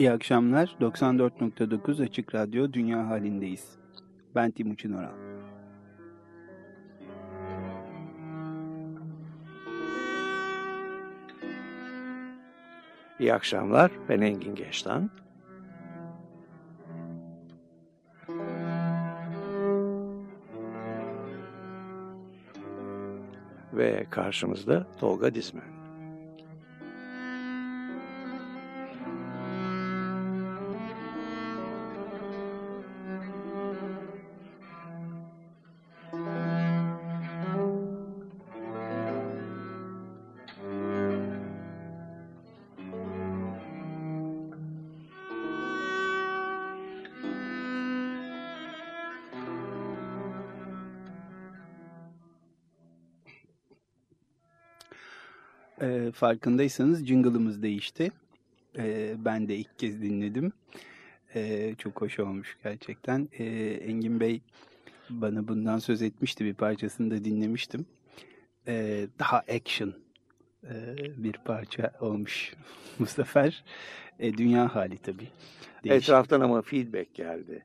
İyi akşamlar. 94.9 Açık Radyo Dünya Halindeyiz. Ben Timuçin Oral. İyi akşamlar. Ben Engin Geçtan. Ve karşımızda Tolga Dizmen. Farkındaysanız jingle'ımız değişti. E, ben de ilk kez dinledim. E, çok hoş olmuş gerçekten. E, Engin Bey bana bundan söz etmişti. Bir parçasını da dinlemiştim. E, daha action e, bir parça olmuş bu sefer. E, dünya hali tabii. Değişik. Etraftan ama feedback geldi.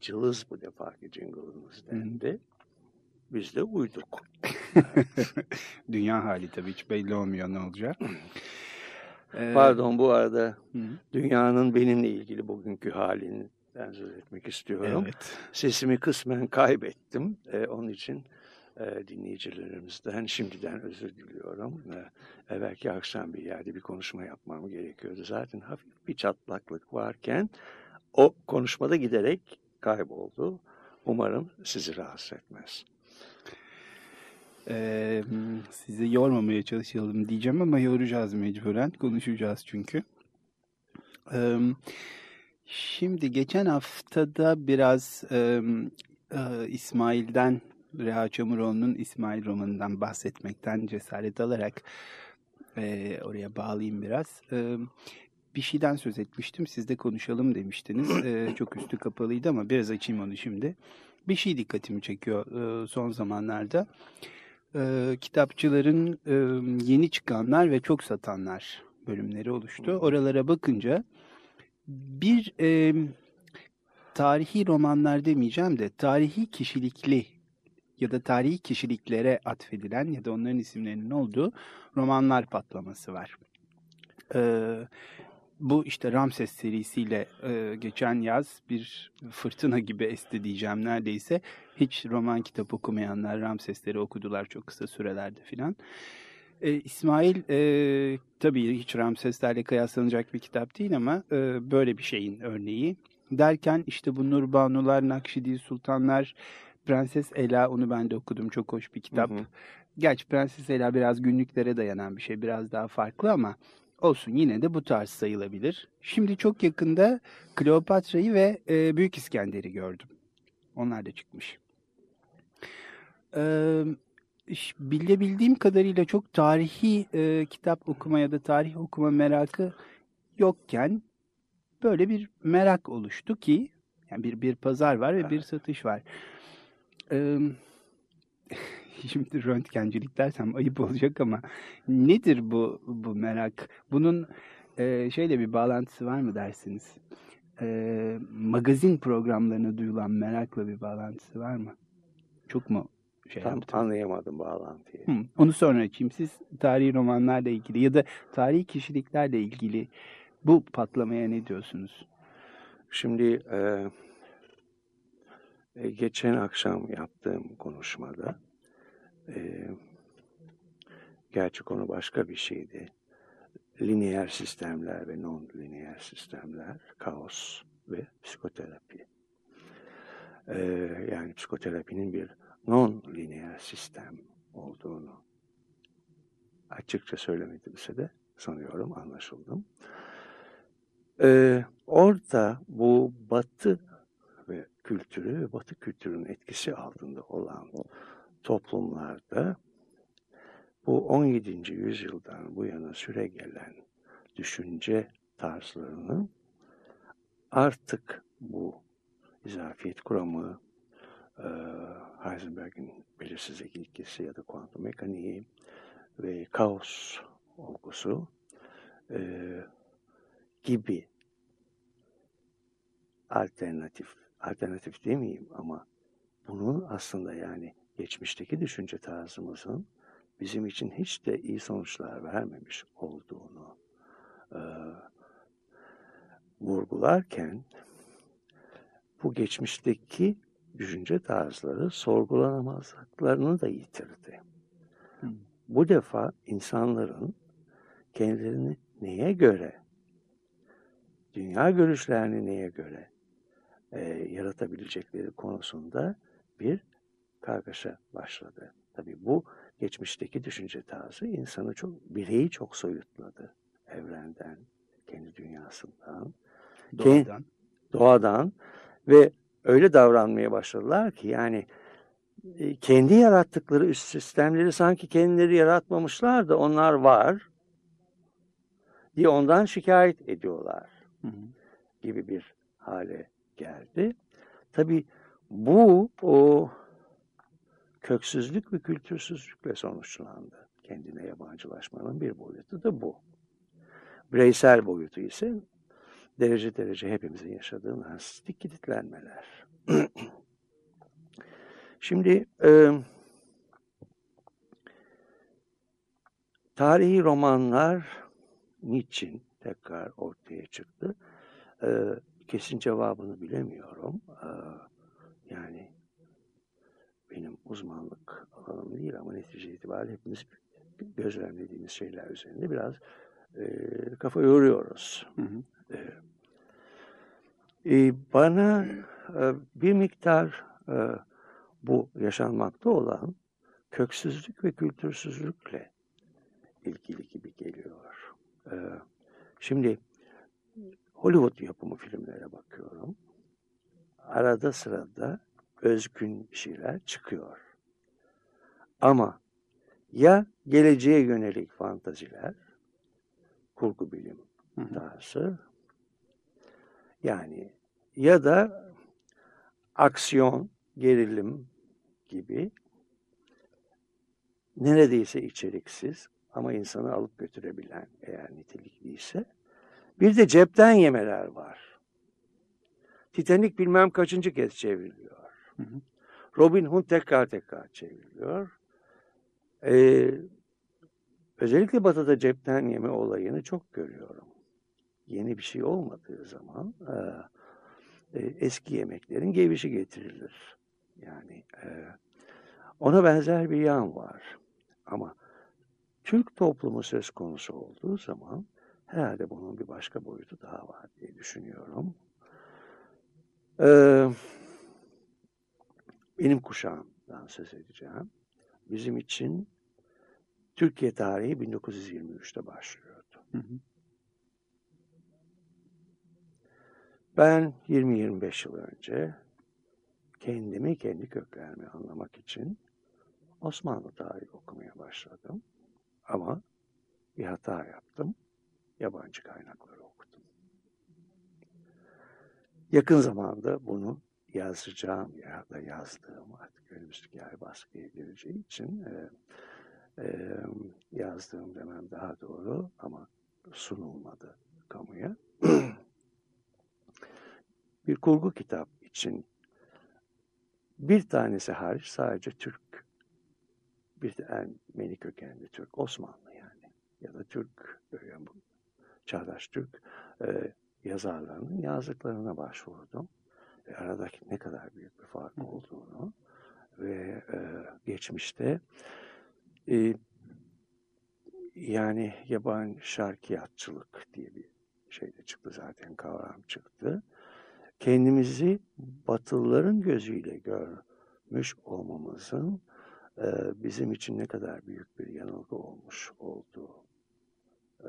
Cılız bu defaki jingle'ımız dendi. Hı. Biz de uyduk. Dünya hali tabii hiç belli olmuyor ne olacak. Ee, Pardon bu arada hı. dünyanın benimle ilgili bugünkü halinden söz etmek istiyorum. Evet. Sesimi kısmen kaybettim. Ee, onun için e, dinleyicilerimizden şimdiden özür diliyorum. Ee, evvelki akşam bir yerde bir konuşma yapmam gerekiyordu. Zaten hafif bir çatlaklık varken o konuşmada giderek kayboldu. Umarım sizi rahatsız etmez. Ee, sizi yormamaya çalışalım diyeceğim ama yoracağız mecburen. Konuşacağız çünkü. Ee, şimdi geçen haftada biraz e, e, İsmail'den, Reha Çamuroğlu'nun İsmail romanından bahsetmekten cesaret alarak e, oraya bağlayayım biraz. E, bir şeyden söz etmiştim. Siz de konuşalım demiştiniz. E, çok üstü kapalıydı ama biraz açayım onu şimdi. Bir şey dikkatimi çekiyor e, son zamanlarda e, kitapçıların e, yeni çıkanlar ve çok satanlar bölümleri oluştu. Oralara bakınca bir e, tarihi romanlar demeyeceğim de tarihi kişilikli ya da tarihi kişiliklere atfedilen ya da onların isimlerinin olduğu romanlar patlaması var. Ee, bu işte Ramses serisiyle e, geçen yaz bir fırtına gibi esti diyeceğim neredeyse. Hiç roman kitap okumayanlar Ramsesleri okudular çok kısa sürelerde filan. E, İsmail e, tabii hiç Ramseslerle kıyaslanacak bir kitap değil ama e, böyle bir şeyin örneği. Derken işte bu Nurbanular, Nakşidi Sultanlar, Prenses Ela onu ben de okudum çok hoş bir kitap. Hı hı. Gerçi Prenses Ela biraz günlüklere dayanan bir şey biraz daha farklı ama olsun yine de bu tarz sayılabilir. Şimdi çok yakında Kleopatra'yı ve e, Büyük İskender'i gördüm. Onlar da çıkmış. Ee, bilebildiğim kadarıyla çok tarihi e, kitap okuma ya da tarih okuma merakı yokken böyle bir merak oluştu ki yani bir bir pazar var ve bir satış var. Ee, şimdi röntgencilik dersem ayıp olacak ama nedir bu bu merak? Bunun e, şeyle bir bağlantısı var mı dersiniz? E, magazin programlarına duyulan merakla bir bağlantısı var mı? Çok mu şey Tam yaptım? anlayamadım bağlantıyı. Hı, onu sonra açayım. Siz tarihi romanlarla ilgili ya da tarihi kişiliklerle ilgili bu patlamaya ne diyorsunuz? Şimdi e, e geçen akşam yaptığım konuşmada e, gerçi konu başka bir şeydi. Lineer sistemler ve non-lineer sistemler, kaos ve psikoterapi. E, yani psikoterapinin bir non-lineer sistem olduğunu açıkça söylemedimse de sanıyorum anlaşıldım. Ee, orada bu batı ve kültürü ve batı kültürünün etkisi altında olan toplumlarda bu 17. yüzyıldan bu yana süre gelen düşünce tarzlarının artık bu izafiyet kuramı, e, Heisenberg'in belirsizlik ilkesi ya da kuantum mekaniği ve kaos olgusu e, gibi alternatif, alternatif demeyeyim ama bunun aslında yani geçmişteki düşünce tarzımızın bizim için hiç de iyi sonuçlar vermemiş olduğunu e, vurgularken bu geçmişteki düşünce tarzları sorgulanamazlıklarını da yitirdi. Bu defa insanların kendilerini neye göre, dünya görüşlerini neye göre e, yaratabilecekleri konusunda bir kargaşa başladı. Tabii bu geçmişteki düşünce tarzı insanı çok, bireyi çok soyutladı. Evrenden, kendi dünyasından, doğadan. doğadan ve öyle davranmaya başladılar ki yani e, kendi yarattıkları üst sistemleri sanki kendileri yaratmamışlar da onlar var diye ondan şikayet ediyorlar hı hı. gibi bir hale geldi. Tabi bu o köksüzlük ve kültürsüzlükle sonuçlandı. Kendine yabancılaşmanın bir boyutu da bu. Bireysel boyutu ise derece derece hepimizin yaşadığı narsistik kilitlenmeler. Şimdi e, tarihi romanlar niçin tekrar ortaya çıktı? E, kesin cevabını bilemiyorum. E, yani benim uzmanlık alanım değil ama netice itibariyle hepimiz gözlemlediğimiz şeyler üzerinde biraz e, kafa yoruyoruz. Hı hı. E, e, bana e, bir miktar e, bu yaşanmakta olan köksüzlük ve kültürsüzlükle ilgili gibi geliyor. E, şimdi Hollywood yapımı filmlere bakıyorum. Arada sırada özgün şeyler çıkıyor. Ama ya geleceğe yönelik fantaziler, kurgu bilim tarzı, yani ya da aksiyon, gerilim gibi neredeyse içeriksiz ama insanı alıp götürebilen eğer nitelikliyse. Bir de cepten yemeler var. Titanic bilmem kaçıncı kez çevriliyor. Robin Hood tekrar tekrar çevriliyor. Ee, özellikle Batı'da cepten yeme olayını çok görüyorum. Yeni bir şey olmadığı zaman e, eski yemeklerin gevişi getirilir. Yani e, ona benzer bir yan var. Ama Türk toplumu söz konusu olduğu zaman herhalde bunun bir başka boyutu daha var diye düşünüyorum. Ee, benim kuşağımdan söz edeceğim. Bizim için Türkiye tarihi 1923'te başlıyordu. Hı hı. Ben 20-25 yıl önce kendimi, kendi köklerimi anlamak için Osmanlı tarihi okumaya başladım. Ama bir hata yaptım. Yabancı kaynakları okudum. Yakın zamanda bunu yazacağım ya da yazdığım artık önümüzdeki ay baskıya gireceği için e, e, yazdığım demem daha doğru ama sunulmadı kamuya. bir kurgu kitap için bir tanesi hariç sadece Türk, bir de Ermeni kökenli Türk, Osmanlı yani ya da Türk, yani çağdaş Türk e, yazarlarının yazdıklarına başvurdum. Aradaki ne kadar büyük bir fark olduğunu ve e, geçmişte e, yani yabancı şarkiyatçılık diye bir şey de çıktı zaten kavram çıktı. Kendimizi Batılıların gözüyle görmüş olmamızın e, bizim için ne kadar büyük bir yanılgı olmuş olduğu e,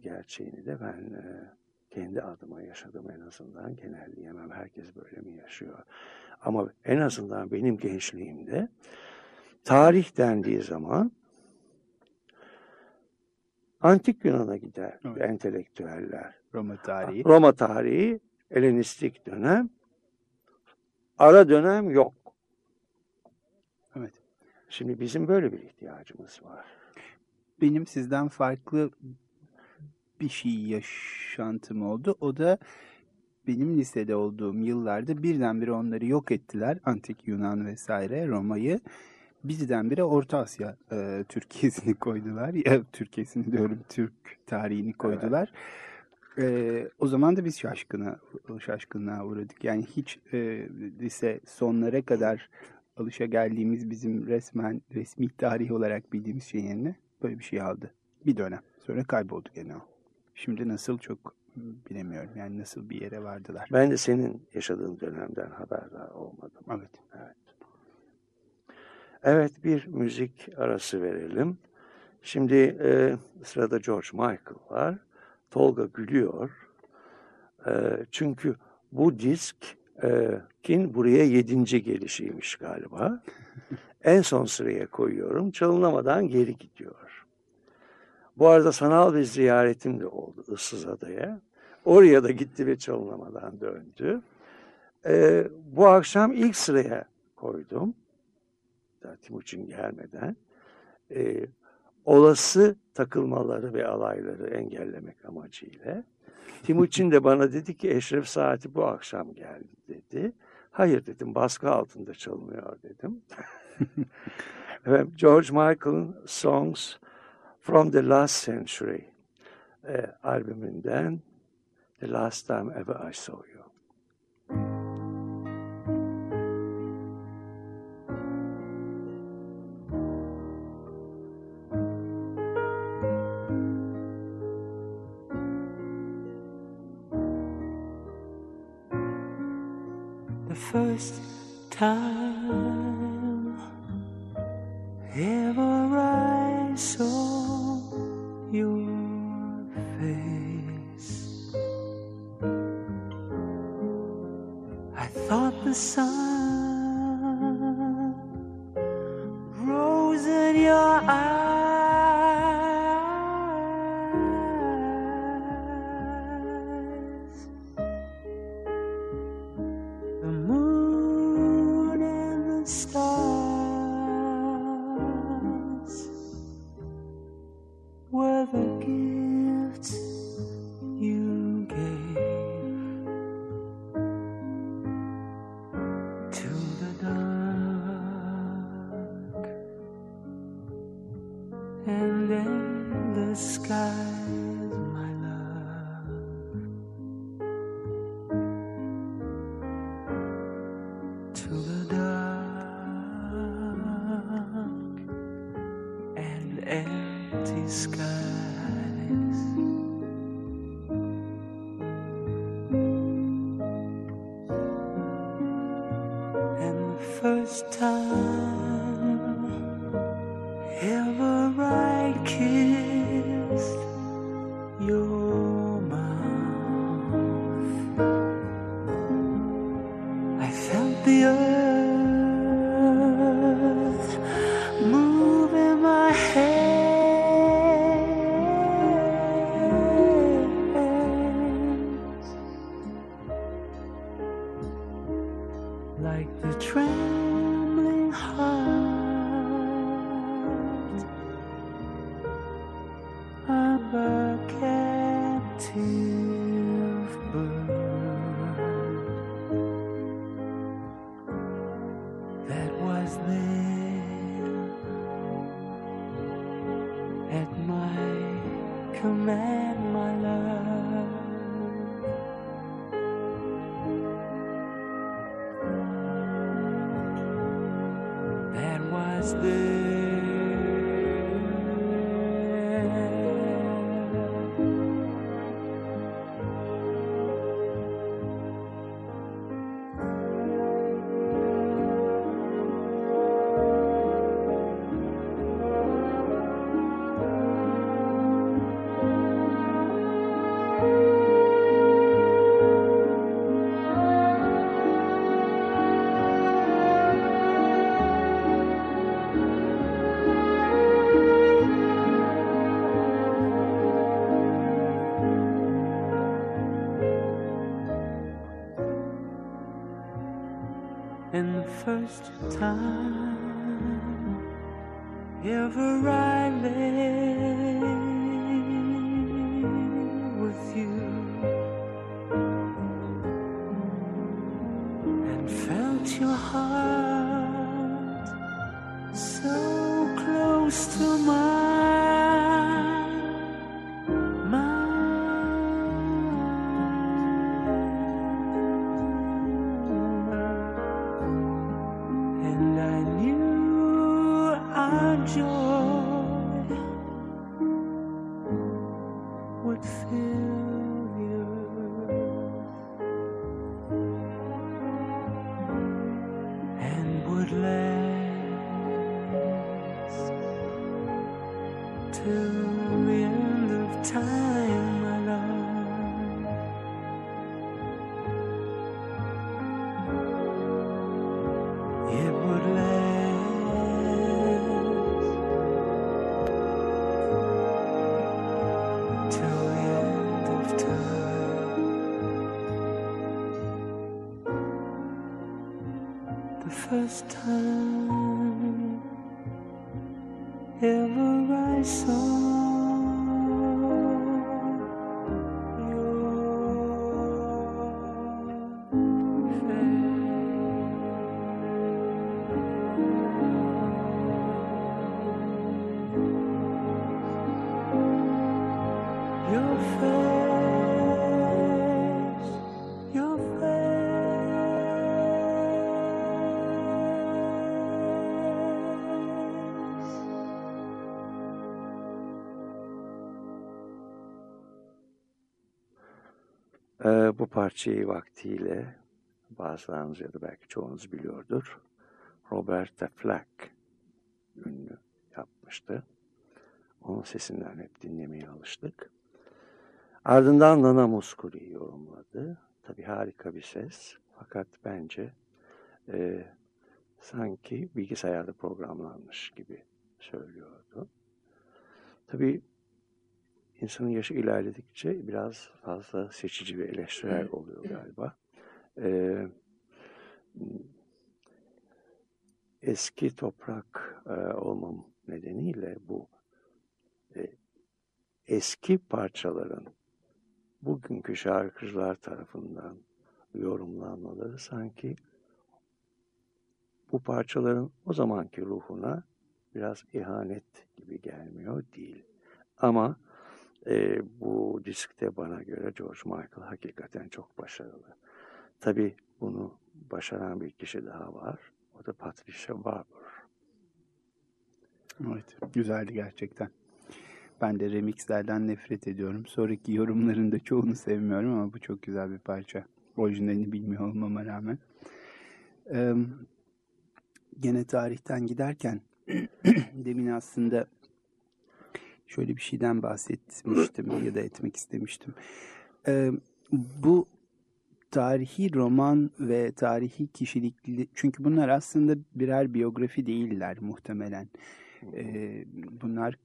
gerçeğini de ben e, kendi adıma yaşadım en azından. Genelleyemem herkes böyle mi yaşıyor. Ama en azından benim gençliğimde tarih dendiği zaman Antik Yunan'a gider evet. entelektüeller. Roma tarihi. Roma tarihi, Helenistik dönem. Ara dönem yok. Evet. Şimdi bizim böyle bir ihtiyacımız var. Benim sizden farklı bir şey yaşantım oldu. O da benim lisede olduğum yıllarda birdenbire onları yok ettiler. Antik Yunan vesaire Roma'yı. Birdenbire Orta Asya e, Türkiye'sini koydular. Ya, Türkiye'sini diyorum Türk tarihini koydular. Evet. E, o zaman da biz şaşkına, şaşkınlığa uğradık. Yani hiç e, lise sonlara kadar alışa geldiğimiz bizim resmen resmi tarih olarak bildiğimiz şeyin yerine böyle bir şey aldı. Bir dönem. Sonra kayboldu gene o. Şimdi nasıl çok bilemiyorum. Yani nasıl bir yere vardılar. Ben de senin yaşadığın dönemden haberdar olmadım. Evet. Evet. Evet bir müzik arası verelim. Şimdi e, sırada George Michael var. Tolga gülüyor. E, çünkü bu disk e, kin buraya yedinci gelişiymiş galiba. en son sıraya koyuyorum. Çalınamadan geri gidiyor. Bu arada sanal bir ziyaretim de oldu Issız Adaya. Oraya da gitti ve çalınamadan döndü. E, bu akşam ilk sıraya koydum Timuçin gelmeden e, olası takılmaları ve alayları engellemek amacıyla. Timuçin de bana dedi ki Eşref Saati bu akşam geldi dedi. Hayır dedim baskı altında çalınıyor dedim. George Michael'ın Songs from the Last Century uh, e, albümünden The Last Time Ever I Saw You. first time ever I kissed. And the first time ever I lay with you. And felt your heart so close to mine, Ee, bu parçayı vaktiyle bazılarınız ya da belki çoğunuz biliyordur. Roberta Flack ünlü yapmıştı. Onun sesinden hep dinlemeye alıştık. Ardından Nana Muscuri yorumladı. Tabii harika bir ses. Fakat bence e, sanki bilgisayarda programlanmış gibi söylüyordu. Tabii insanın yaşı ilerledikçe biraz fazla seçici ve eleştirel oluyor galiba. Ee, eski toprak e, olmam nedeniyle bu e, eski parçaların bugünkü şarkıcılar tarafından yorumlanmaları sanki bu parçaların o zamanki ruhuna biraz ihanet gibi gelmiyor değil. Ama e, bu diskte bana göre George Michael hakikaten çok başarılı. Tabii bunu başaran bir kişi daha var. O da Patricia Barber. Evet, güzeldi gerçekten. Ben de remixlerden nefret ediyorum. Sonraki yorumların da çoğunu sevmiyorum ama bu çok güzel bir parça. Orijinalini bilmiyor olmama rağmen. Ee, gene tarihten giderken demin aslında şöyle bir şeyden bahsetmiştim ya da etmek istemiştim. Ee, bu tarihi roman ve tarihi kişilikli çünkü bunlar aslında birer biyografi değiller muhtemelen. Ee, bunlar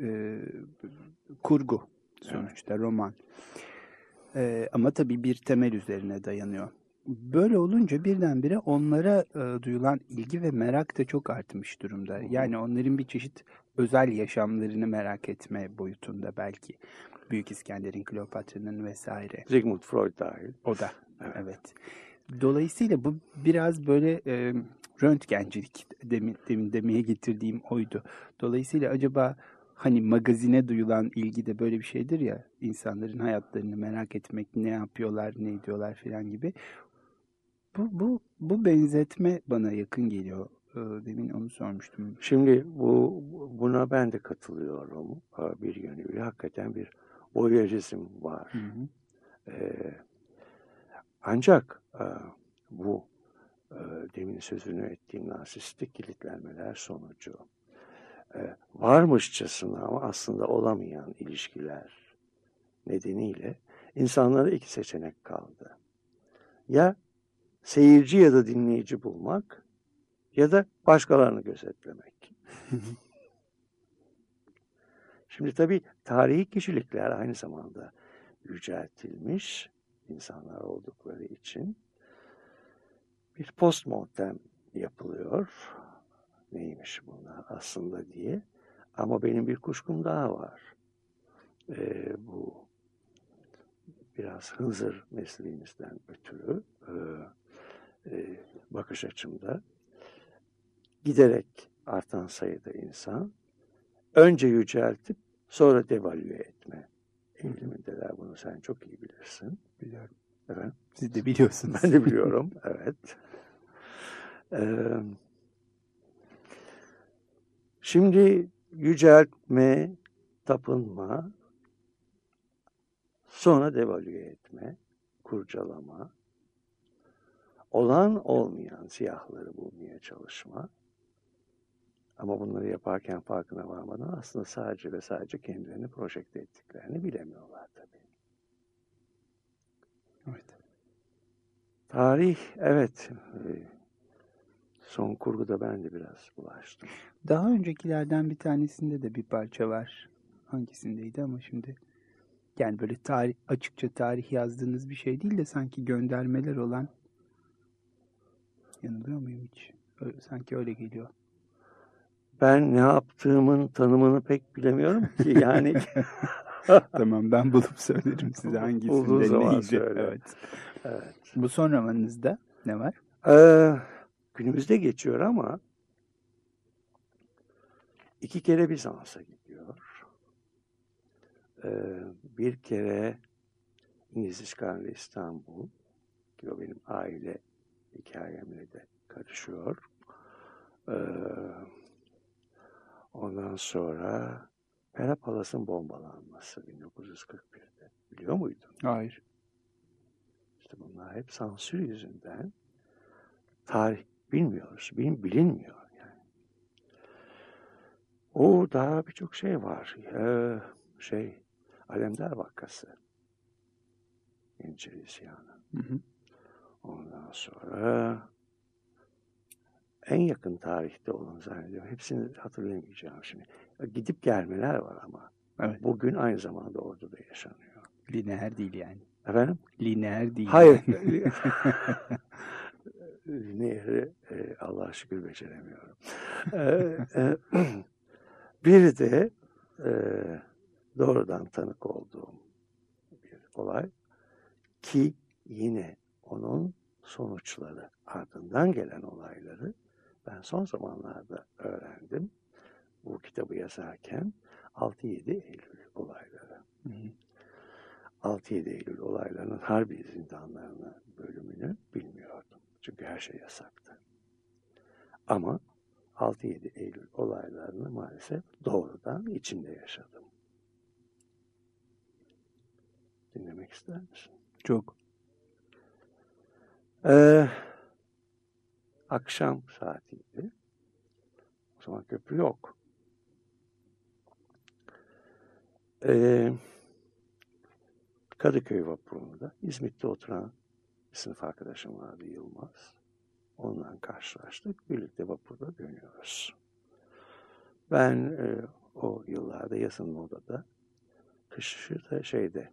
e, kurgu sonuçta evet. roman. Ee, ama tabii bir temel üzerine dayanıyor. Böyle olunca birdenbire onlara e, duyulan ilgi ve merak da çok artmış durumda. Yani onların bir çeşit özel yaşamlarını merak etme boyutunda belki. Büyük İskender'in, Kleopatra'nın vesaire. Sigmund Freud dahil. O da, evet. evet. Dolayısıyla bu biraz böyle e, röntgencilik demin, demin demeye getirdiğim oydu. Dolayısıyla acaba hani magazine duyulan ilgi de böyle bir şeydir ya insanların hayatlarını merak etmek ne yapıyorlar ne ediyorlar filan gibi bu, bu, bu benzetme bana yakın geliyor demin onu sormuştum. Şimdi bu buna ben de katılıyorum bir yönüyle hakikaten bir voyeurizm var. Hı hı. Ee, ancak bu demin sözünü ettiğim narsistik kilitlenmeler sonucu varmışçasına ama aslında olamayan ilişkiler nedeniyle insanlara iki seçenek kaldı. Ya seyirci ya da dinleyici bulmak ya da başkalarını gözetlemek. Şimdi tabii tarihi kişilikler aynı zamanda yüceltilmiş insanlar oldukları için bir postmortem yapılıyor. Neymiş bunlar aslında diye. Ama benim bir kuşkum daha var. E, bu biraz Hızır mesleğimizden ötürü e, e, bakış açımda giderek artan sayıda insan önce yüceltip sonra devalüe etme eğilimindeler. Bunu sen çok iyi bilirsin. Biliyorum. Evet. Siz de biliyorsunuz. Ben de biliyorum. evet. Ee, şimdi yüceltme, tapınma, sonra devalüe etme, kurcalama, olan olmayan siyahları bulmaya çalışma. Ama bunları yaparken farkına varmadan aslında sadece ve sadece kendilerini projekte ettiklerini bilemiyorlar tabii. Evet. Tarih, evet. E, son kurguda ben de biraz bulaştım. Daha öncekilerden bir tanesinde de bir parça var. Hangisindeydi ama şimdi yani böyle tarih açıkça tarih yazdığınız bir şey değil de sanki göndermeler olan yanılıyor muyum hiç? Öyle, sanki öyle geliyor. Ben ne yaptığımın tanımını pek bilemiyorum ki yani. tamam ben bulup söylerim size hangisinde neydi. Söyle. Evet. evet. Bu son romanınızda ne var? Ee, günümüzde geçiyor ama iki kere Bizans'a gidiyor. Ee, bir kere İngiliz işgali İstanbul ki o benim aile hikayemle de karışıyor. Ee, ondan sonra Pera Palas'ın bombalanması 1941'de. Biliyor muydun? Hayır. İşte bunlar hep sansür yüzünden tarih bilmiyoruz. Bilin, bilinmiyor yani. O daha birçok şey var. Ee, şey, Alemdar vakası. Yeniçeri isyanı. Hı hı. Ondan sonra en yakın tarihte olan zannediyorum. Hepsini hatırlayamayacağım şimdi. Gidip gelmeler var ama. Evet. Bugün aynı zamanda orada da yaşanıyor. Lineer değil yani. Efendim? Lineer değil. Hayır. Lineeri e, Allah'a şükür beceremiyorum. e, e, bir de e, doğrudan tanık olduğum bir olay ki yine onun sonuçları ardından gelen olayları ben son zamanlarda öğrendim. Bu kitabı yazarken 6-7 Eylül olayları. 6-7 Eylül olaylarının harbi zindanlarını bölümünü bilmiyordum. Çünkü her şey yasaktı. Ama 6-7 Eylül olaylarını maalesef doğrudan içinde yaşadım. Dinlemek ister misin? Çok. Ee, akşam saatiydi. O zaman köprü yok. Ee, Kadıköy vapurunda İzmit'te oturan bir sınıf arkadaşım vardı Yılmaz. Ondan karşılaştık. Birlikte vapurda dönüyoruz. Ben e, o yıllarda yazın modada, kışı da şeyde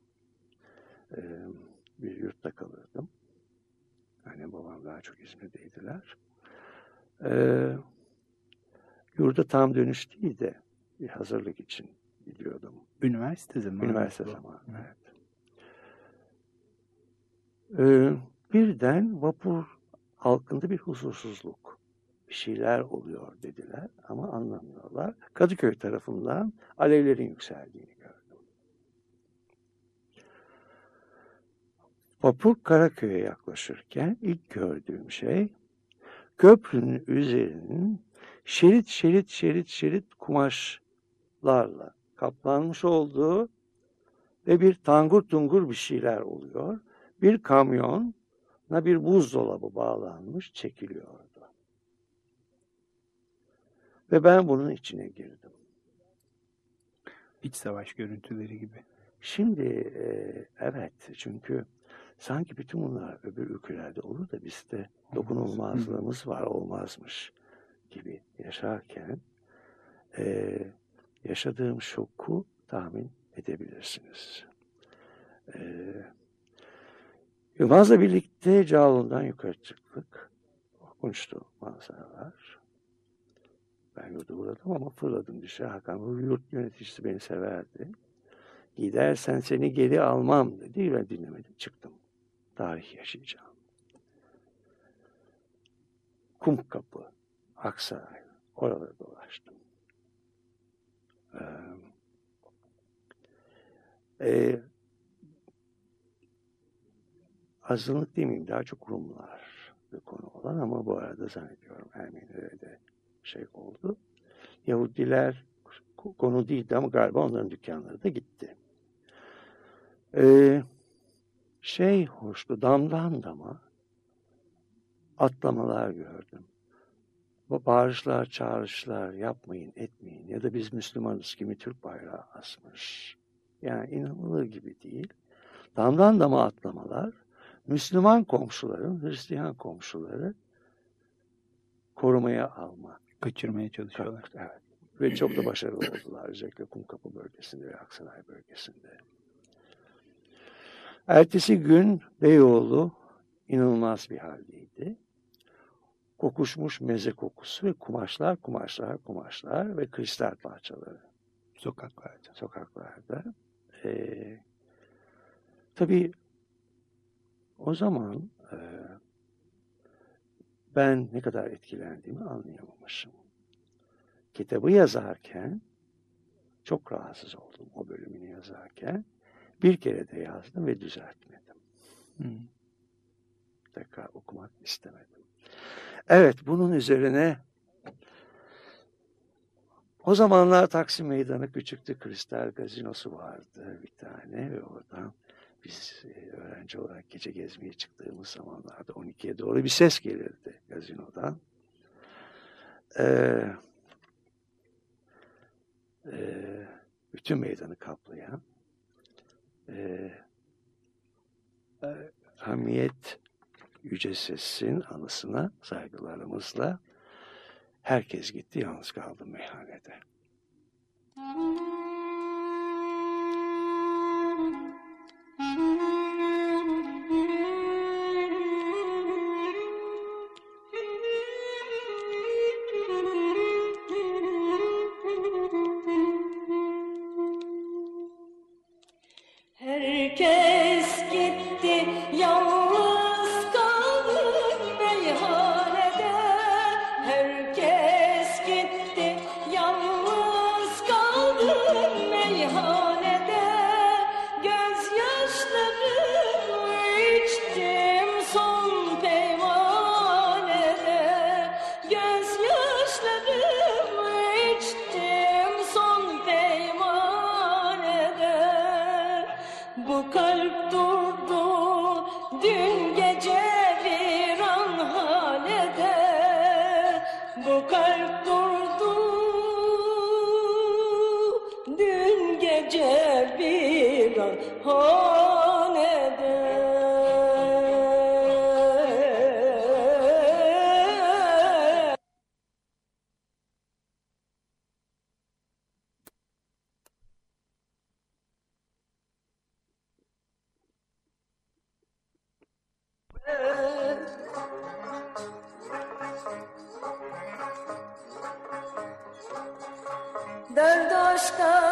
e, bir yurtta kalırdım. Annem babam daha çok İzmir'deydiler. Ee, yurda tam dönüş değil de bir hazırlık için gidiyordum. Üniversite zamanı. Üniversite zamanı, evet. Ee, birden vapur halkında bir huzursuzluk, bir şeyler oluyor dediler ama anlamıyorlar. Kadıköy tarafından alevlerin yükseldiğini gördüm. Vapur Karaköy'e yaklaşırken ilk gördüğüm şey köprünün üzerinin şerit şerit şerit şerit kumaşlarla kaplanmış olduğu ve bir tangur tungur bir şeyler oluyor. Bir kamyona bir buzdolabı bağlanmış çekiliyordu. Ve ben bunun içine girdim. İç savaş görüntüleri gibi. Şimdi e, evet çünkü sanki bütün bunlar öbür ülkelerde olur da bizde dokunulmazlığımız var olmazmış gibi yaşarken e, yaşadığım şoku tahmin edebilirsiniz. E, Yılmaz'la birlikte Cağaloğlu'ndan yukarı çıktık. Korkunçtu manzaralar. Ben yurda uğradım ama fırladım dışarı. Hakan bu yurt yöneticisi beni severdi. Gidersen seni geri almam dedi. Ben dinlemedim. Çıktım. Tarih yaşayacağım. Kumkapı, Aksaray. Oraları dolaştım. Ee, e, azınlık demeyeyim daha çok Rumlar bir konu olan ama bu arada zannediyorum Ermenilere de şey oldu. Yahudiler konu değildi ama galiba onların dükkanları da gitti. Ee, şey hoştu damdan dama atlamalar gördüm. Bu bağırışlar, çağrışlar yapmayın, etmeyin ya da biz Müslümanız kimi Türk bayrağı asmış. Yani inanılır gibi değil. Damdan dama atlamalar Müslüman komşuların, Hristiyan komşuları korumaya almak. Kaçırmaya çalışıyorlar. Evet. Ve çok da başarılı oldular. Özellikle Kumkapı bölgesinde ve Aksaray bölgesinde. Ertesi gün Beyoğlu inanılmaz bir haldeydi. Kokuşmuş meze kokusu ve kumaşlar, kumaşlar, kumaşlar ve kristal parçaları. Sokaklarda. Sokaklarda. Ee, tabii o zaman e, ben ne kadar etkilendiğimi anlayamamışım. Kitabı yazarken çok rahatsız oldum o bölümünü yazarken. Bir kere de yazdım ve düzeltmedim. Hmm. Tekrar okumak istemedim. Evet, bunun üzerine o zamanlar Taksim Meydanı küçüktü. Kristal gazinosu vardı bir tane ve oradan biz e, öğrenci olarak gece gezmeye çıktığımız zamanlarda 12'ye doğru bir ses gelirdi gazinodan. Ee, e, bütün meydanı kaplayan e, e, Hamiyet Yüce Ses'in anısına saygılarımızla herkes gitti yalnız kaldım meyhanede. Derd aşka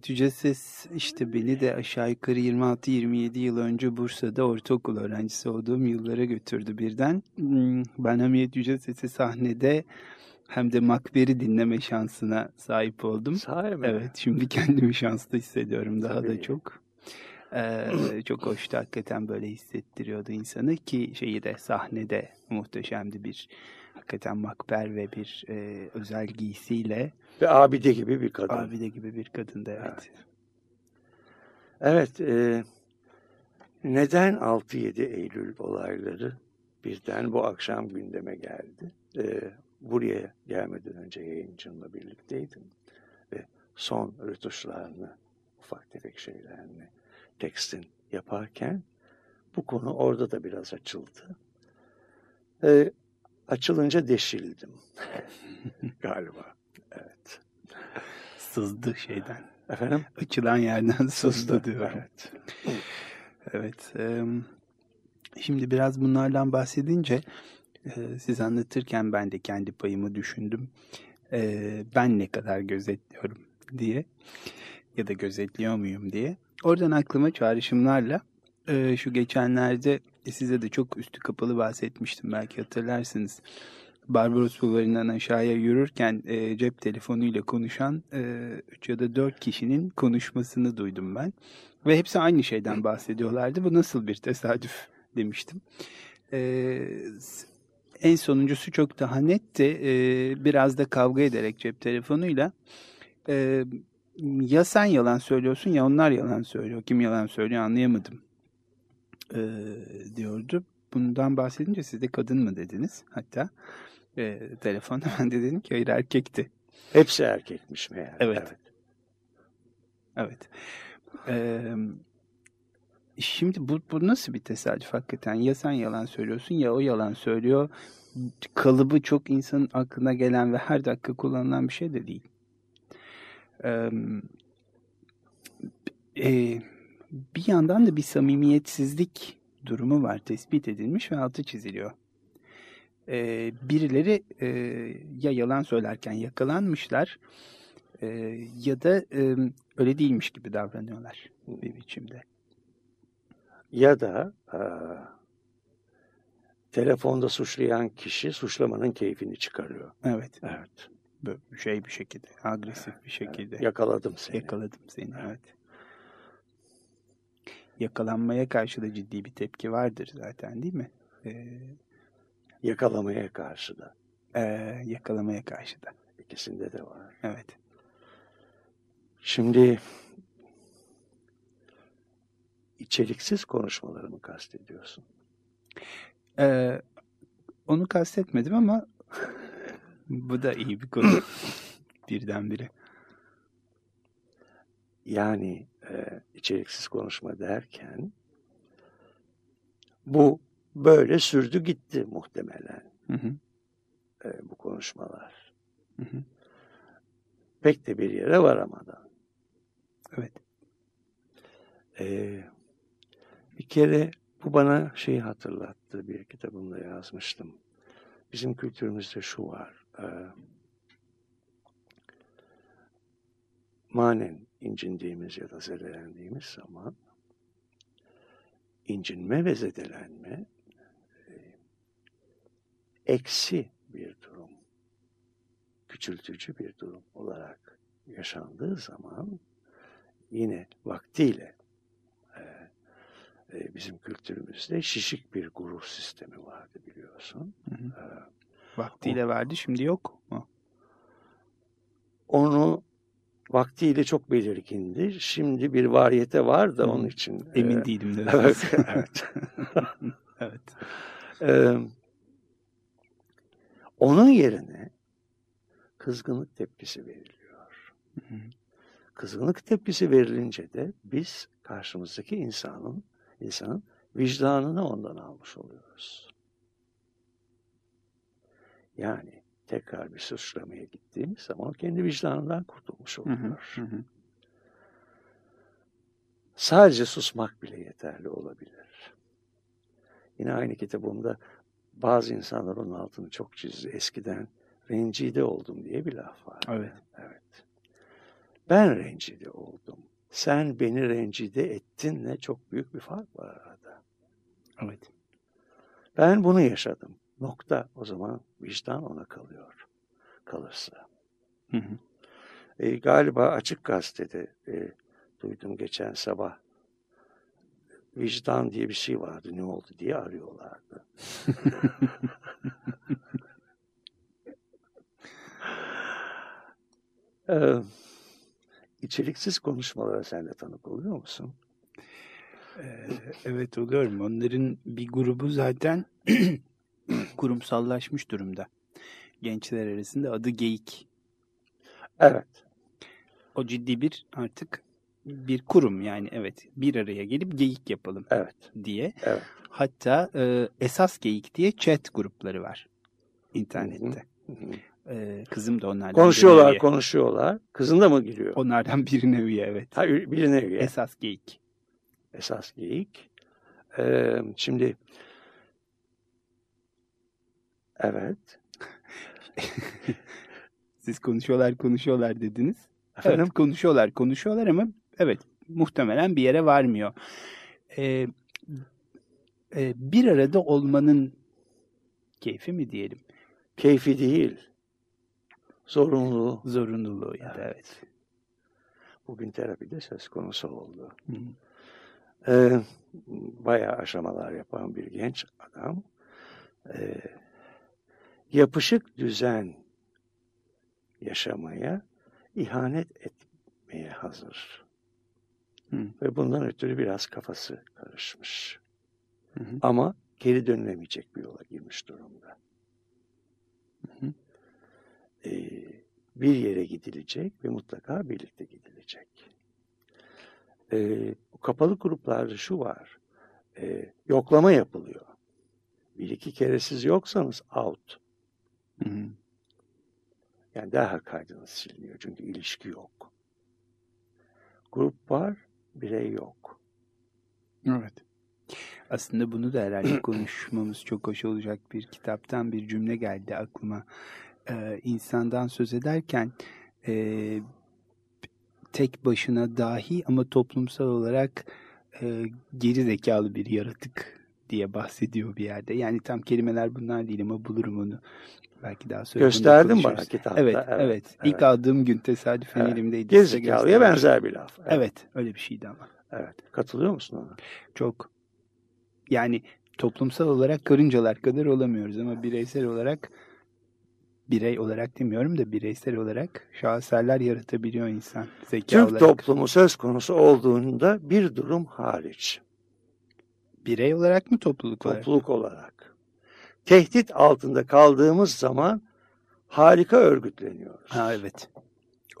Hamiyet Yüceses işte beni de aşağı yukarı 26-27 yıl önce Bursa'da ortaokul öğrencisi olduğum yıllara götürdü birden. Hmm, Ben Hamiyet Yüceses'i sahnede hem de Makber'i dinleme şansına sahip oldum. Sahi mi? Evet, şimdi kendimi şanslı hissediyorum daha da Tabii. çok. Ee, çok hoştu hakikaten böyle hissettiriyordu insanı ki şeyi de sahnede muhteşemdi bir hakikaten Makber ve bir e, özel giysiyle Ve abide gibi bir kadın. abide gibi bir kadındı evet. Evet. e, neden 6-7 Eylül olayları birden bu akşam gündeme geldi? E, buraya gelmeden önce yayıncımla birlikteydim. Ve son rötuşlarını, ufak tefek şeylerini tekstin yaparken bu konu orada da biraz açıldı. E, açılınca deşildim galiba. Evet. Sızdı şeyden. Efendim? Açılan yerden sızdı diyorum. Evet. Evet. e, şimdi biraz bunlardan bahsedince e, siz anlatırken ben de kendi payımı düşündüm. E, ben ne kadar gözetliyorum diye ya da gözetliyor muyum diye. Oradan aklıma çağrışımlarla e, şu geçenlerde size de çok üstü kapalı bahsetmiştim belki hatırlarsınız. Barbaros Bulvarı'ndan aşağıya yürürken e, cep telefonuyla konuşan 3 ya da 4 kişinin konuşmasını duydum ben. Ve hepsi aynı şeyden bahsediyorlardı. Bu nasıl bir tesadüf demiştim. E, en sonuncusu çok daha netti. E, biraz da kavga ederek cep telefonuyla e, ya sen yalan söylüyorsun ya onlar yalan söylüyor. Kim yalan söylüyor anlayamadım e, diyordu. Bundan bahsedince siz de kadın mı dediniz hatta e, telefonda ben de dedim ki hayır erkekti. Hepsi erkekmiş meğer. Evet. Evet. Ee, şimdi bu, bu nasıl bir tesadüf hakikaten? Ya sen yalan söylüyorsun ya o yalan söylüyor. Kalıbı çok insanın aklına gelen ve her dakika kullanılan bir şey de değil. Ee, e, bir yandan da bir samimiyetsizlik durumu var tespit edilmiş ve altı çiziliyor. Ee, birileri e, ya yalan söylerken yakalanmışlar e, ya da e, öyle değilmiş gibi davranıyorlar bir biçimde. Ya da e, telefonda suçlayan kişi suçlamanın keyfini çıkarıyor. Evet. Evet. Böyle şey bir şekilde, agresif bir şekilde. Yakaladım seni. Yakaladım seni, evet. Yakalanmaya karşı da ciddi bir tepki vardır zaten değil mi? Ee, Yakalamaya karşı da. e, yakalamaya karşı da. İkisinde de var. Evet. Şimdi içeriksiz konuşmaları mı kastediyorsun? Ee, onu kastetmedim ama bu da iyi bir konu. Birdenbire. Yani e, içeriksiz konuşma derken bu böyle sürdü gitti muhtemelen Hı hı, e, bu konuşmalar. hı hı. Pek de bir yere varamadan. Evet. E, bir kere bu bana şeyi hatırlattı. Bir kitabımda yazmıştım. Bizim kültürümüzde şu var. E, manen incindiğimiz ya da zedelendiğimiz zaman incinme ve zedelenme e, eksi bir durum, küçültücü bir durum olarak yaşandığı zaman yine vaktiyle e, e, bizim kültürümüzde şişik bir gurur sistemi vardı biliyorsun. Hı hı. E, Vaktiyle verdi şimdi yok mu? onu vaktiyle çok belirgindi. Şimdi bir variyete var da onun için. Emin e, değilim de. Evet. evet. evet. Ee, onun yerine kızgınlık tepkisi veriliyor. Hı. Kızgınlık tepkisi verilince de biz karşımızdaki insanın insanın vicdanını ondan almış oluyoruz. Yani tekrar bir suçlamaya gittiğimiz zaman kendi vicdanından kurtulmuş oluyor. hı, hı hı. Sadece susmak bile yeterli olabilir. Yine aynı kitabımda bazı insanlar onun altını çok çizdi. Eskiden rencide oldum diye bir laf var. Evet. Evet. Ben rencide oldum. Sen beni rencide ettinle çok büyük bir fark var arada. Evet. Ben bunu yaşadım. Nokta. O zaman vicdan ona kalıyor. Kalırsa. Hı hı. E, galiba Açık Gazete'de e, duydum geçen sabah. Vicdan diye bir şey vardı. Ne oldu diye arıyorlardı. ee, içeriksiz konuşmalara sen de tanık oluyor musun? Ee, evet oluyorum. Onların bir grubu zaten kurumsallaşmış durumda. Gençler arasında adı Geyik. Evet. O ciddi bir artık bir kurum yani evet bir araya gelip geyik yapalım Evet. diye. Evet. Hatta e, esas geyik diye chat grupları var internette. Hı hı. E, kızım da onlardan Konuşuyorlar, birine üye. konuşuyorlar. Kızın da mı giriyor? Onlardan birine üye evet. Ha, birine üye. Esas geyik. Esas geyik. Ee, şimdi evet. Siz konuşuyorlar konuşuyorlar dediniz. Efendim? Evet konuşuyorlar konuşuyorlar ama evet muhtemelen bir yere varmıyor. Ee, e, bir arada olmanın keyfi mi diyelim? Keyfi değil. Zorunluluğu. Zorunluluğu da evet. Bugün terapide söz konusu oldu. Hı. Ee, bayağı aşamalar yapan bir genç adam. Ee, yapışık düzen yaşamaya ihanet etmeye hazır. Hı. Ve bundan ötürü biraz kafası karışmış. Hı hı. Ama geri dönülemeyecek bir yola girmiş durumda. Hı hı. Ee, bir yere gidilecek ve mutlaka birlikte gidilecek. Ee, kapalı gruplarda şu var. Ee, yoklama yapılıyor. Bir iki kere siz yoksanız out. Hı hı. Yani derhal kaydınız siliniyor. Çünkü ilişki yok. Grup var, birey yok. Evet. Aslında bunu da herhalde konuşmamız çok hoş olacak bir kitaptan bir cümle geldi aklıma. Ee, insandan söz ederken e, tek başına dahi ama toplumsal olarak e, geri zekalı bir yaratık diye bahsediyor bir yerde. Yani tam kelimeler bunlar değil ama bulurum onu. Belki daha sonra bunu Gösterdin bana kitapta. Evet, evet, İlk evet. aldığım gün tesadüfen Evet. elimdeydi. Gerizekalıya benzer bir laf. Evet, öyle bir şeydi ama. evet. Katılıyor musun ona? Çok. Yani toplumsal olarak karıncalar kadar olamıyoruz ama bireysel olarak birey olarak demiyorum da bireysel olarak şaheserler yaratabiliyor insan zeka Türk olarak. toplumu söz konusu olduğunda bir durum hariç. Birey olarak mı topluluk olarak? Topluluk olarak. Tehdit altında kaldığımız zaman harika örgütleniyoruz. Ha evet.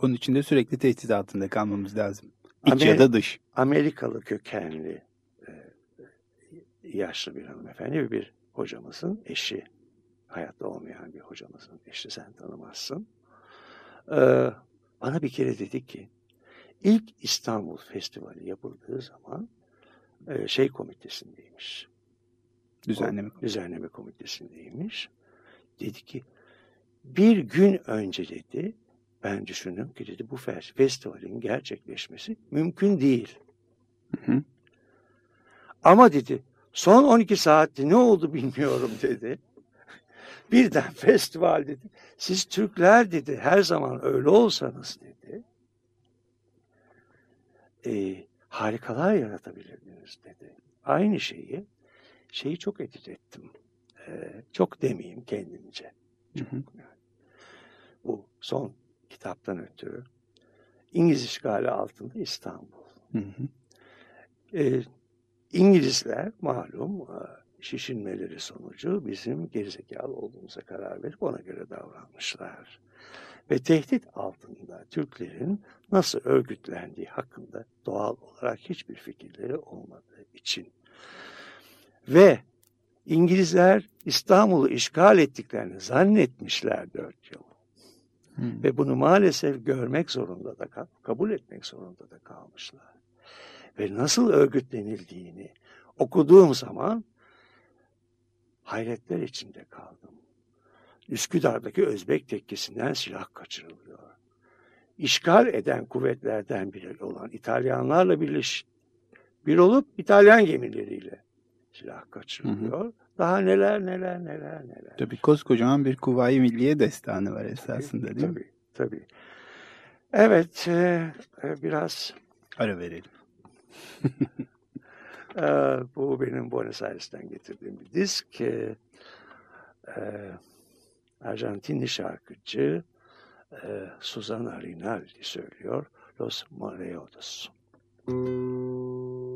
Onun için de sürekli tehdit altında kalmamız lazım. İç Amer- ya da dış. Amerikalı kökenli e, yaşlı bir hanımefendi bir hocamızın eşi. Hayatta olmayan bir hocamızın eşi sen tanımazsın. Ee, bana bir kere dedi ki ilk İstanbul Festivali yapıldığı zaman e, şey komitesindeymiş. Düzenleme. Düzenleme komitesindeymiş. Dedi ki bir gün önce dedi ben düşündüm ki dedi bu fe- festivalin gerçekleşmesi mümkün değil. Hı hı. Ama dedi son 12 saatte ne oldu bilmiyorum dedi. Birden festival dedi. Siz Türkler dedi her zaman öyle olsanız dedi. E, harikalar yaratabilirdiniz dedi. Aynı şeyi şeyi çok edit ettim. E, çok demeyeyim kendimce. Hı hı. Bu son kitaptan ötürü. İngiliz işgali altında İstanbul. Hı hı. E, İngilizler malum şişinmeleri sonucu bizim gerizekalı olduğumuza karar verip ona göre davranmışlar. Ve tehdit altında Türklerin nasıl örgütlendiği hakkında doğal olarak hiçbir fikirleri olmadığı için. Ve İngilizler İstanbul'u işgal ettiklerini zannetmişler dört yıl. Hmm. Ve bunu maalesef görmek zorunda da kabul etmek zorunda da kalmışlar. Ve nasıl örgütlenildiğini okuduğum zaman hayretler içinde kaldım. Üsküdar'daki Özbek tekkesinden silah kaçırılıyor. İşgal eden kuvvetlerden biri olan İtalyanlarla birleş bir olup İtalyan gemileriyle silah kaçırılıyor. Hı hı. Daha neler neler neler neler. Tabii koskocaman bir Kuvayi Milliye destanı var esasında değil tabii, mi? Tabii. Evet e, e, biraz ara verelim. e, bu benim Buenos Aires'ten getirdiğim bir disk. E, e, Arjantinli şarkıcı e, Susana Rinaldi söylüyor. Los Mareodos. Müzik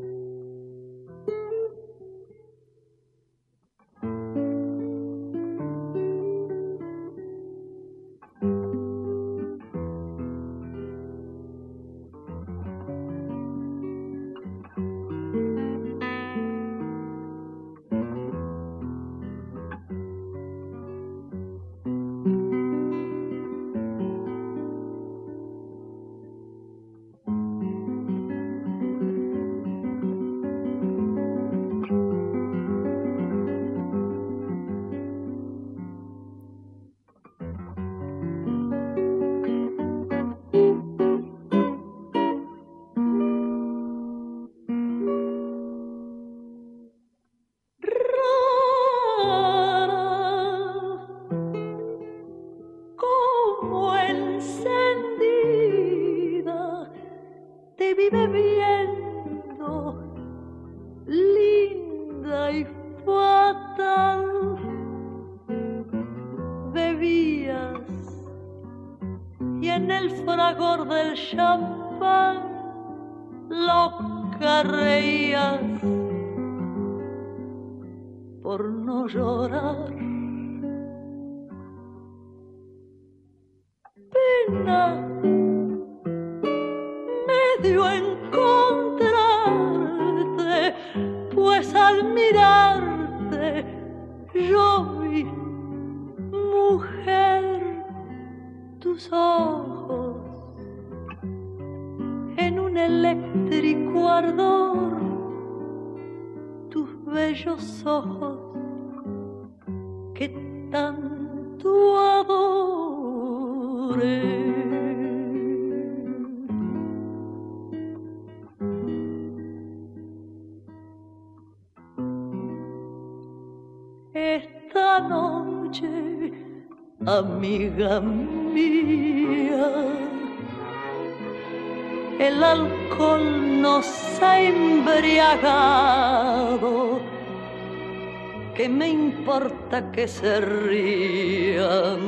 se rían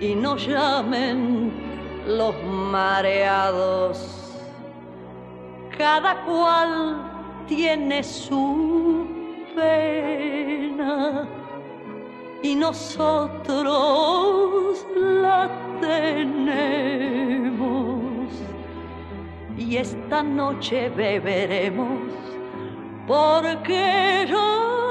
y nos llamen los mareados? Cada cual tiene su pena y nosotros la tenemos. Y esta noche beberemos porque yo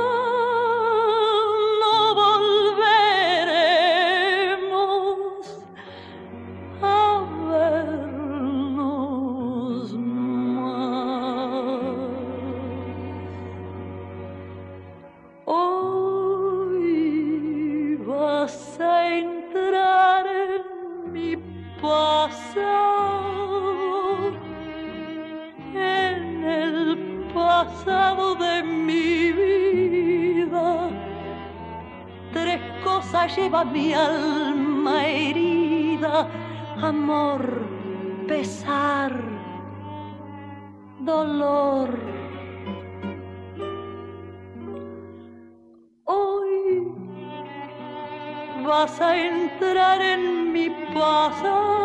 lleva mi alma herida, amor, pesar, dolor. Hoy vas a entrar en mi pasado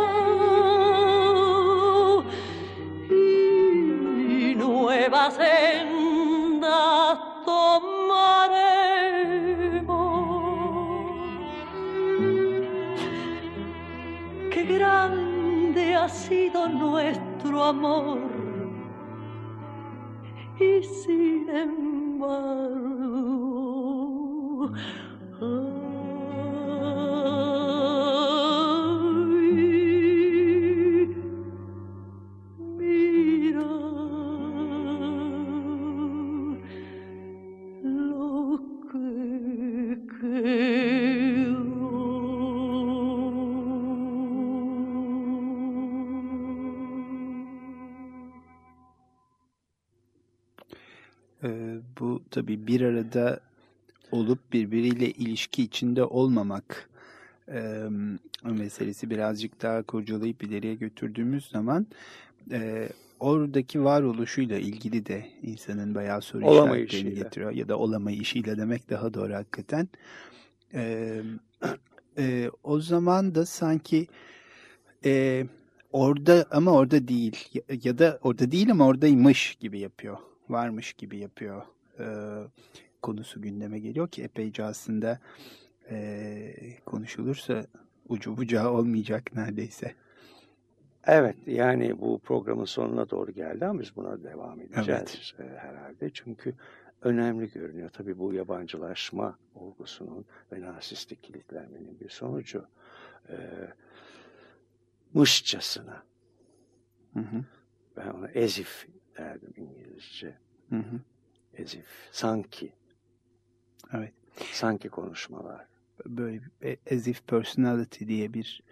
sido nuestro amor. Y sin embargo tabii bir arada olup birbiriyle ilişki içinde olmamak e, meselesi birazcık daha kurcalayıp ileriye götürdüğümüz zaman e, oradaki varoluşuyla ilgili de insanın bayağı soru işaretlerini getiriyor. Ya da olamayışıyla demek daha doğru hakikaten. E, e, o zaman da sanki e, orada ama orada değil ya, ya da orada değil ama oradaymış gibi yapıyor. Varmış gibi yapıyor e, konusu gündeme geliyor ki epeyce aslında e, konuşulursa ucu bucağı olmayacak neredeyse. Evet yani bu programın sonuna doğru geldi ama biz buna devam edeceğiz evet. herhalde. Çünkü önemli görünüyor. Tabii bu yabancılaşma olgusunun ve narsistik kilitlenmenin bir sonucu. E, mışçasına. Hı hı. Ben ona ezif derdim İngilizce. Hı hı. Ezif. Sanki. Evet. Sanki konuşmalar. Böyle bir ezif personality diye bir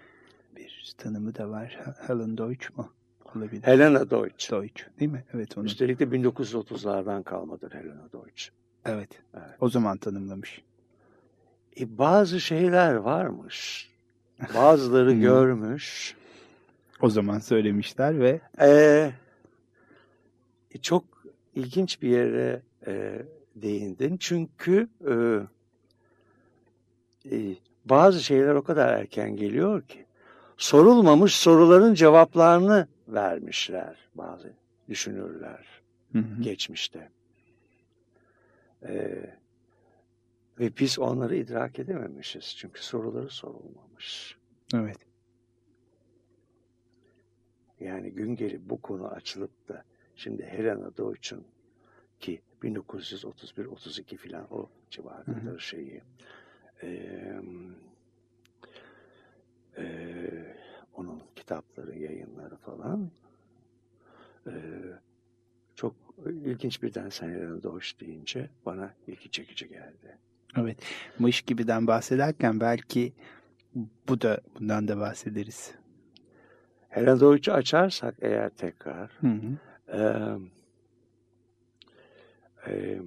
bir tanımı da var. Helen Deutsch mu? Olabilir. Helena Deutsch. Deutsch değil mi? Evet. Onun. Üstelik de 1930'lardan kalmadır Helena Deutsch. Evet. evet. O zaman tanımlamış. E, bazı şeyler varmış. Bazıları hmm. görmüş. O zaman söylemişler ve... Ee, çok ilginç bir yere e, değindin. Çünkü e, e, bazı şeyler o kadar erken geliyor ki sorulmamış soruların cevaplarını vermişler bazı düşünürler hı hı. geçmişte. Ee, ve biz onları idrak edememişiz. Çünkü soruları sorulmamış. Evet. Yani gün gelip bu konu açılıp da şimdi Helena Deutsch'un ki 1931-32 filan o civarındadır şeyi. E, e, onun kitapları, yayınları falan. E, çok ilginç birden senelerin doğuş deyince bana ilgi çekici geldi. Evet. Mış gibiden bahsederken belki bu da bundan da bahsederiz. Helen Deutsch'u açarsak eğer tekrar hı hı. E, e,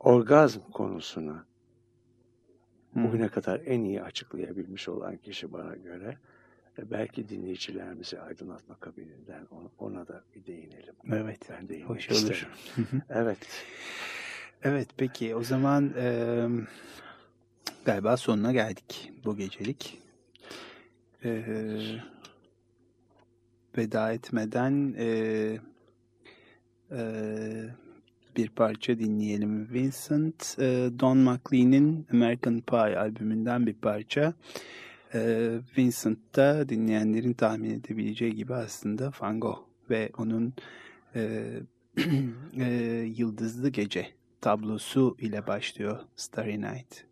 orgazm konusuna hmm. bugüne kadar en iyi açıklayabilmiş olan kişi bana göre e, belki dinleyicilerimizi aydınlatma kabininden ona, ona da bir değinelim. Evet. Ben değinmek Hoş olur. evet. Evet peki o zaman e, galiba sonuna geldik bu gecelik. E, veda etmeden e, e, bir parça dinleyelim. Vincent, e, Don McLean'in American Pie albümünden bir parça. E, Vincent da dinleyenlerin tahmin edebileceği gibi aslında Van Gogh ve onun e, e, Yıldızlı Gece tablosu ile başlıyor Starry Night.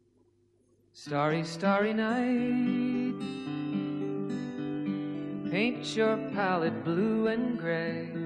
Starry, starry night Paint your palette blue and gray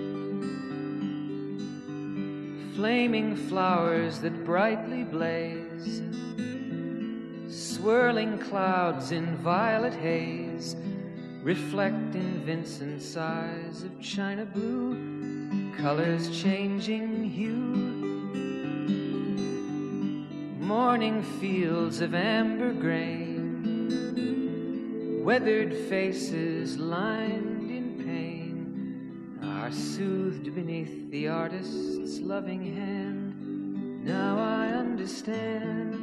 Flaming flowers that brightly blaze. Swirling clouds in violet haze. Reflect in Vincent's eyes of china blue. Colors changing hue morning fields of amber grain, weathered faces lined are soothed beneath the artist's loving hand. Now I understand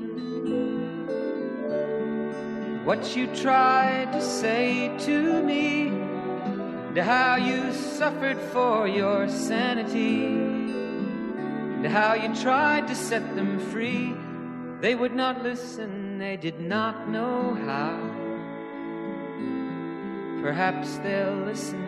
what you tried to say to me, and how you suffered for your sanity, and how you tried to set them free. They would not listen, they did not know how. Perhaps they'll listen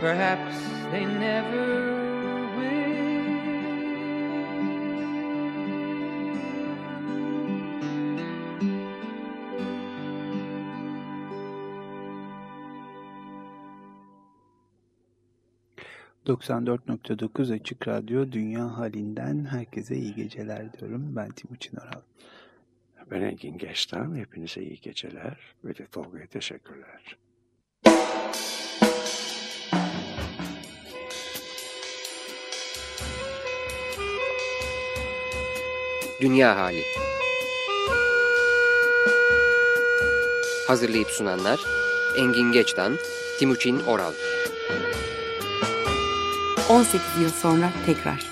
Perhaps they never 94.9 Açık Radyo Dünya Halinden herkese iyi geceler diyorum. Ben Timuçin Oral. Ben Engin Geçtan. Hepinize iyi geceler ve de Tolga'ya teşekkürler. Dünya Hali Hazırlayıp sunanlar Engin Geçtan, Timuçin Oral 18 yıl sonra tekrar.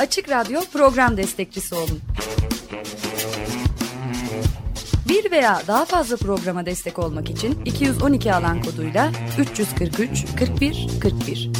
Açık Radyo program destekçisi olun. Bir veya daha fazla programa destek olmak için 212 alan koduyla 343 41 41